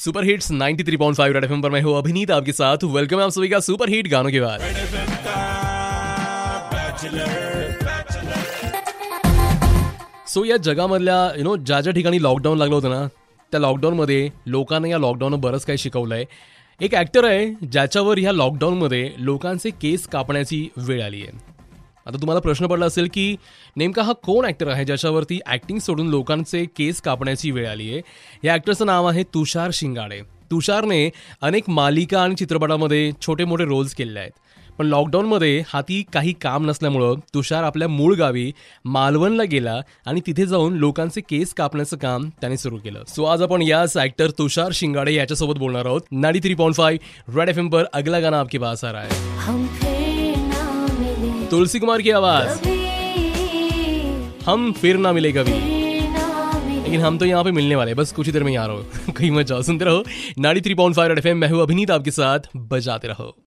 Super hits 93.5 red FM पर मैं हूँ अभिनीत, आपके साथ वेलकम आप सभी का सुपर हिट गानों के बाद। सो या जगामधल्या यु नो ज्या ज्या ठिकाणी लॉकडाऊन लागलं होतं ना, त्या लॉकडाऊनमध्ये लोकांना या लॉकडाऊन बरंच काही शिकवलंय. एक ॲक्टर आहे, ज्याच्यावर ह्या लॉकडाऊनमध्ये लोकांचे केस कापण्याची वेळ आली आहे आता तुम्हाला प्रश्न पडला असेल की नेमका हा कोण ॲक्टर आहे ज्याच्यावरती ॲक्टिंग सोडून लोकांचे केस कापण्याची वेळ आली आहे? या ॲक्टरचं नाव आहे तुषार शिंगाडे. तुषारने अनेक मालिका आणि चित्रपटामध्ये छोटे मोठे रोल्स केलेले आहेत. पण लॉकडाऊनमध्ये हाती काही काम नसल्यामुळं तुषार आपल्या मूळ गावी मालवणला गेला आणि तिथे जाऊन लोकांचे केस कापण्याचं काम त्याने सुरू केलं. सो आज आपण याच ॲक्टर तुषार शिंगाडे याच्यासोबत बोलणार आहोत. Nadi three point five red F M पर अगला गाना आपके पास आ रहा है तुलसी कुमार की आवाज़। हम फिर ना मिले कभी। लेकिन हम तो यहाँ पे मिलने वाले हैं। बस कुछ ही देर में यहाँ रहो। कहीं मत जाओ। सुनते रहो। Nadi three point five F M. मैं हूँ अभिनीत आपके साथ। बजाते रहो।